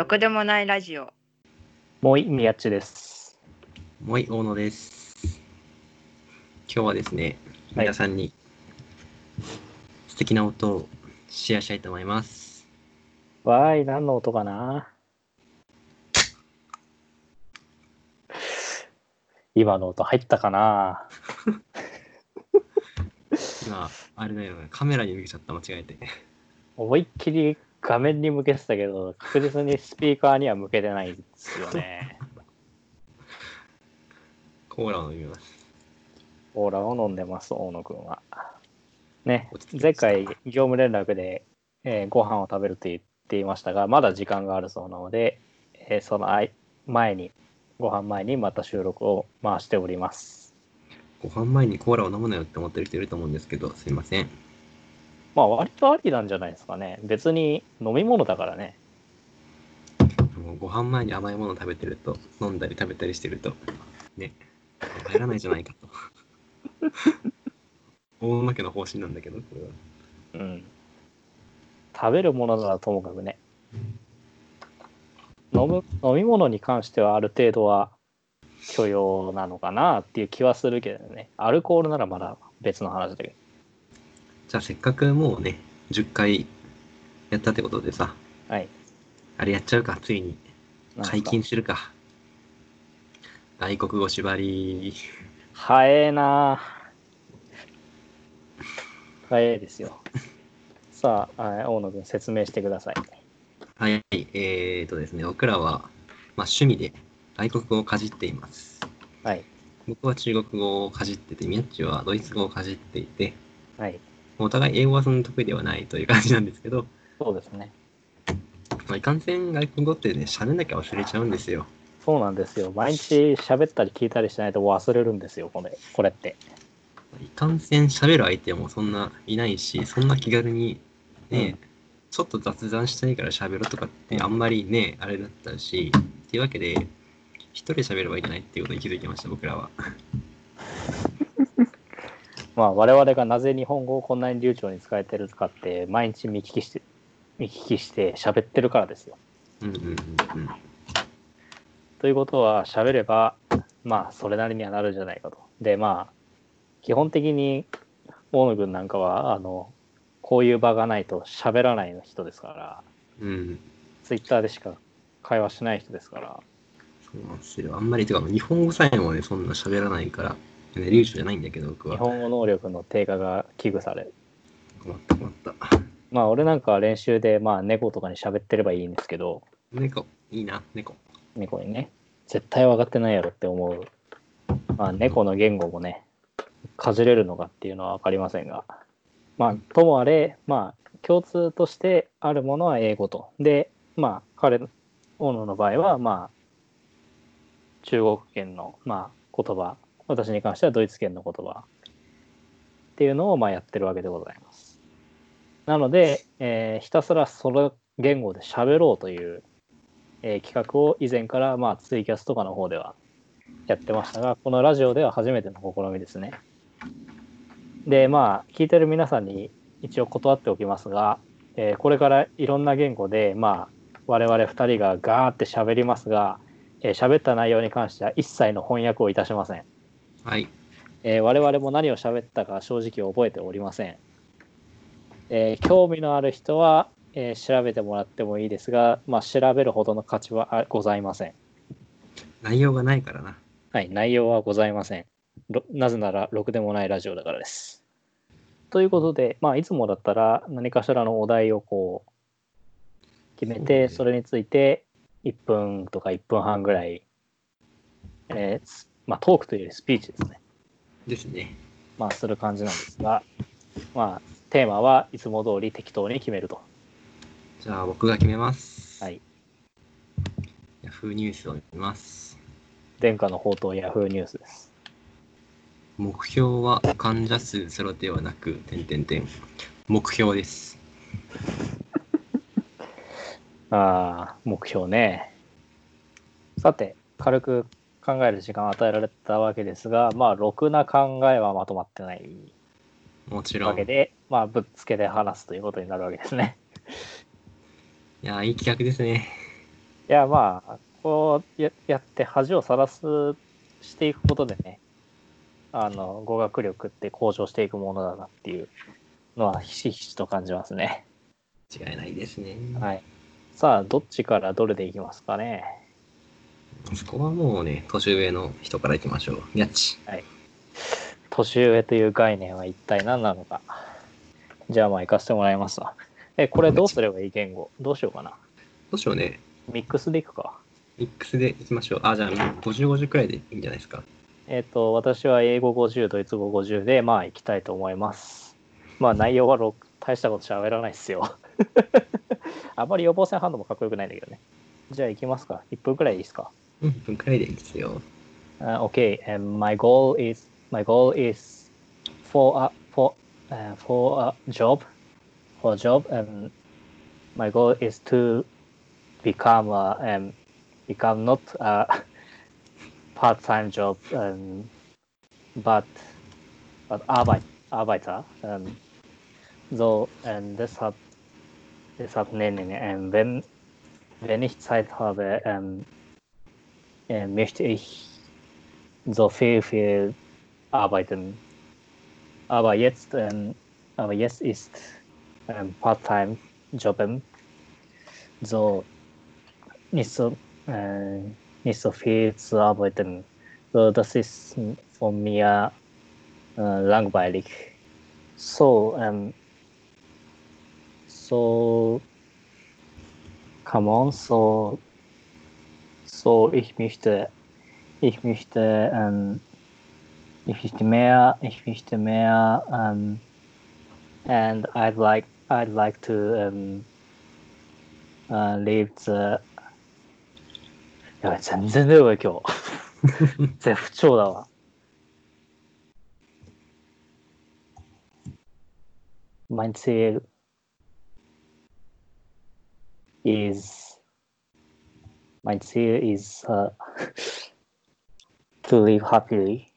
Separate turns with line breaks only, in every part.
ろくでもないラジオ。
もうい宮地です。
もい大野です。今日はですね、
はい
皆さんに素敵な音をシェアしたいと思います。
わーい、何の音かな今の音入ったかな
今、あれだよね、カメラに向けちゃった、間違えて。
思いっきり画面に向けてたけど、確実にスピーカーには向けてないんですよね。
コーラを飲みます。
オーラを飲んでます、大野くんは。ね前回業務連絡で、えーご飯を食べると言っていましたが、まだ時間があるそうなので、えーそのあい前に、ご飯前にまた収録を回しております。
ご飯前にコーラを飲むなよって思ってる人いると思うんですけど、すいません。
まあ割とありなんじゃないですかね。別に飲み物だからね。
もうご飯前に甘いものを食べてると、飲んだり食べたりしてると、ね、入らないじゃないかと。大野家の方針なんだけど、これは。
うん。食べるものならともかくね。飲む飲み物に関してはある程度は許容なのかなっていう気はするけどね。アルコールならまだ別の話だけど。
じゃあせっかくもうね、10回やったってことでさ、
はい。
あれやっちゃうか、ついに。
なんすか？
解禁するか。外国語縛り。
早えな早いですよ。さあ、あ大野君説明してください。
はい、えーとですね、僕らは、まあ、趣味で外国語をかじっています。
はい。
僕は中国語をかじってて、ミヤッチはドイツ語をかじっていて、
はい。
お互い英語はそんな得意ではないという感じなんですけど、
そうですね。
まあ、いかんせん外国語ってね、喋んなきゃ忘れちゃうんですよ。
そうなんですよ。毎日喋ったり聞いたりしないと忘れるんですよ、これこれって。
いかんせん喋る相手もそんないないし、そんな気軽にね、ちょっと雑談したいから喋ろうとかってあんまりね、あれだったし、っていうわけで、一人で喋ればいいんじゃないっていうことに気づいてました、僕らは。
まあ、我々がなぜ日本語をこんなに流暢に使えてるかって、毎日見聞きして、見聞きして喋ってるからですよ。
うんうんうんうん。
ということは、喋れば、まあ、それなりにはなるんじゃないかと。で、まあ、基本的に、大野君なんかは、あの、こういう場がないと喋らない人ですから、
うん。
ツイッターでしか会話しない人ですから、
そうなんですよ。あんまり、てか、日本語さえもね、そんな喋らないから、ね、流暢じゃないんだけど、僕は。
日本語能力の低下が危惧される。
困った困った。
まあ、俺なんかは練習で、まあ、猫とかに喋ってればいいんですけど、
猫、いいな、猫。
猫にね、絶対分かってないやろって思う。まあ、猫の言語もね、かじれるのかっていうのは分かりませんが、まあ、ともあれ、まあ、共通としてあるものは英語と。で、まあ、彼、大野の場合は、まあ、中国圏の、まあ、言葉、私に関してはドイツ圏の言葉っていうのを、まあ、やってるわけでございます。なので、えーひたすらその言語で喋ろうというえー企画を以前から、まあ、ツイキャスとかの方ではやってましたが、このラジオでは初めての試みですね。で、まあ、聞いてる皆さんに一応断っておきますが、えーこれからいろんな言語で、まあ、我々2人がガーって喋りますが、えー喋った内容に関しては一切の翻訳をいたしません。
はい。
えー我々も何を喋ったか正直覚えておりません。えー興味のある人は、えー調べてもらってもいいですが、まあ、調べるほどの価値はあございません。
内容がないからな。
はい、内容はございません。ろなぜなら、ろくでもないラジオだからです。ということで、まあ、いつもだったら何かしらのお題をこう決めて、それについて1分とか1分半ぐらい、えーすまあ、トークというよりスピーチですね。
ですね。
まあ、する感じなんですが、まあ、テーマはいつも通り適当に決めると。
じゃあ、僕が決めます。
はい。
Yahoo ニュースを見ます。
殿下の宝刀ヤフーニュースです。
目標は患者数ゼロではなく、点点点。目標です。
ああ、目標ね。さて、軽く考える時間を与えられたわけですが、まあ、ろくな考えはまとまってない
もちろん。い
わけで、まあ、ぶっつけで話すということになるわけですね。
や、いい企画ですね。
やまあこうややって恥をさらすしていくことでねあの語学力って向上していくものだなっていうのはひしひしと感じますね。
違いないですね。
はい。さあどっちからどれでいきますかね。
そこはもうね、年上の人からいきましょう。ニャッチ。
年上という概念は一体何なのか。じゃあまあ行かせてもらいますわ。え、これどうすればいい言語？どうしようかな。
どうしようね。
ミックスでいくか。
ミックスでいきましょう。あ、じゃあ50、50くらいでいいんじゃないですか。
えっ、と、私は英語50、ドイツ語50で、まあ行きたいと思います。まあ内容はろ大したこと喋らないっすよ。あまり予防線反応もかっこよくないんだけどね。じゃあ行きますか。1分くらいいいですか。
うん、1分くらいでいいですよ。
Uh, okay, and my goal is my goal is for a for uh, for a job for a job and my goal is to become a um, become not a part-time job um, but but Arbeit, Arbeiter um, so and deshalb deshalb nenne ich ähm, wenn wenn ich Zeit habe ähm, äh, möchte ich so viel, viel arbeiten. Aber jetzt, ähm, aber jetzt ist ähm, Part-Time-Job ähm, so nicht so, äh, nicht so viel zu arbeiten. So, das ist von mir äh, langweilig. So, ähm, so, come on, so, so, ich möchte ich möchte, ähm, ich möchte mehr, ich möchte mehr, ähm, and I'd like, I'd like to um, uh, leave the やばい、全然出るわ、今日。絶不調だわ。Mein Ziel is, mein Ziel is, uh, to live happily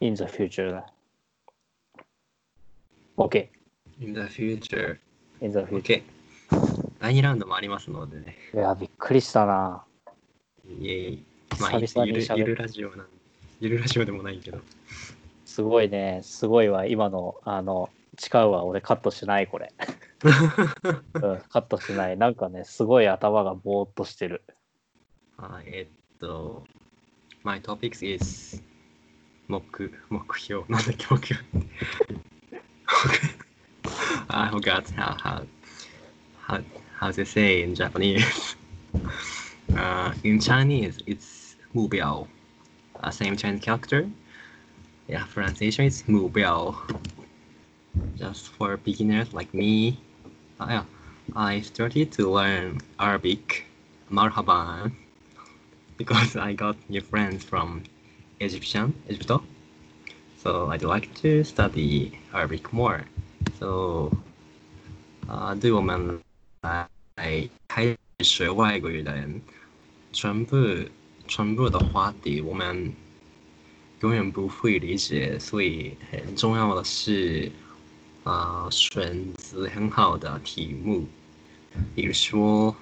in the future. Okay,
In the future.
in the future.
OK。第2ラウンドもありますのでね。
いや、びっくりしたな。
イエイ。まあ、ゆるゆるラジオなんゆるラジオでもないけど。
すごいね、すごいわ。今の、あの、誓うわ。俺カットしない、これ。うん、カットしない。なんかね、すごい頭がぼーっとしてる。
はい、えっと、My topics is 目目標。なんだっけ、目標。I forgot how, how, how, how to say in Japanese. uh, in Chinese, it's 目标. Uh, same Chinese character. Yeah, pronunciation is 目标. Just for beginners like me. Uh, yeah, I started to learn Arabic. Marhaban because I got new friends from Egyptian, Egypt. So I'd like to study Arabic more. So, 啊、对我们来开始学外国语的人，全部全部的话题我们永远不会理解，所以很重要的是， 啊、选择很好的题目，比如说。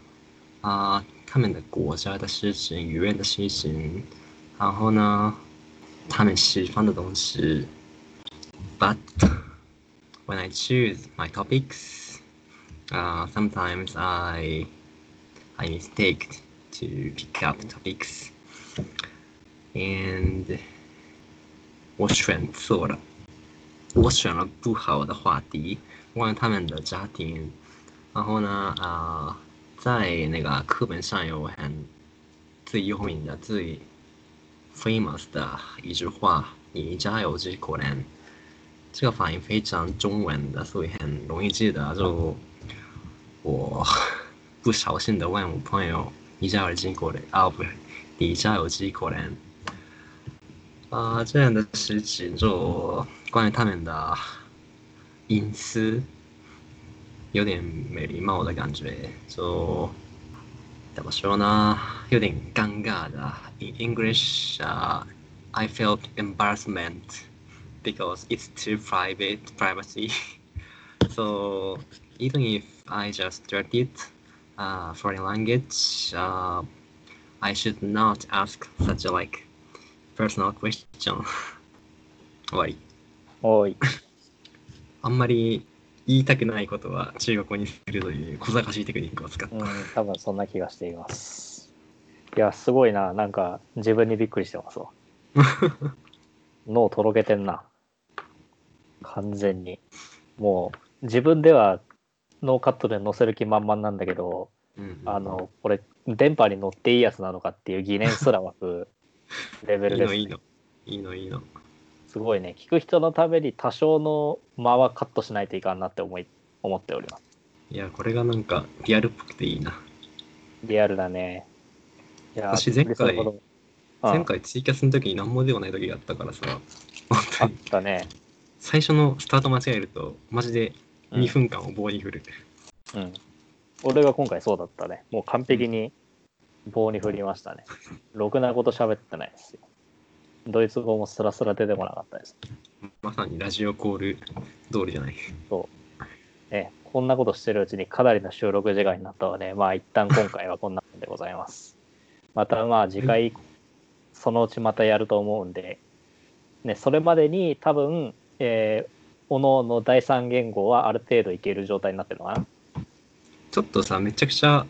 啊、他们的国家的事情、语言的事情，然后呢，他们喜欢的东西。But when I choose my topics, uh, sometimes I I mistake to pick up topics, and 我选错了， 我选了不好的话题，问他们的家庭，然后呢，啊、在那个课本上有很最有名的、最 famous 的一句话：“你家有几口人？”这个发音非常中文的，所以很容易记得。就我不小心的问我朋友：“你家有几口人？”啊，不是，你家有几口人？啊、这样的事情就关于他们的隐私。有点没礼貌的感觉，就怎么说呢？有点尴尬的。In English, uh, I felt embarrassment because it's too private, privacy. so even if I just started uh, foreign language, uh, I should not ask such a like personal question. 終わり。
おい。
あんまり言いたくないことは中国語にするという小賢しいテクニックを使った。
うん、多分そんな気がしています。いや、すごいな。なんか、自分にびっくりしてますわ。脳とろけてんな。完全に。もう、自分ではノーカットで載せる気満々なんだけど、
うん
あの、これ、電波に乗っていいやつなのかっていう疑念すら湧くレベ
い
ルです、ね。
いのいいの。いいのいいの。
すごいね。聞く人のために多少の間はカットしないといかんなって思い思っております。
いや、これがなんかリアルっぽくていいな。
リアルだね。いや
私前回前回ツイキャスの時に何もでもない時があったからさ、
あっ
に
たね。
最初のスタート間違えると、マジで
うん
2分間を棒に振る。
うん。俺が今回そうだったね。もう完璧に棒に振りましたね。ろくなこと喋ってないですよ。ドイツ語もスラスラ出てこなかったです。
まさにラジオコール通りじゃない。
えこんなことしてるうちにかなりの収録時間になったので、まあ一旦今回はこんなもんでございます。またまあ次回、そのうちまたやると思うんで、ね、それまでに多分、えー、おのおの第三言語はある程度いける状態になってるのかな。
ちょっとさ、めちゃくちゃ、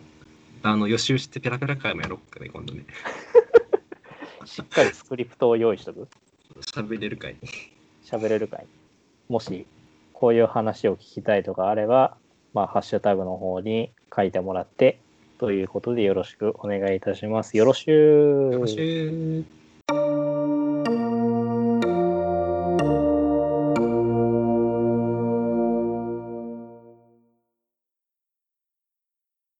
あの予習してペラペラ会もやろうかね、今度ね。
しっかりスクリプトを用意しとく？
喋れる会。
喋れるかい？もしこういう話を聞きたいとかあれば、まあ、ハッシュタグの方に書いてもらってということでよろしくお願いいたします。よろしゅう
よろしゅう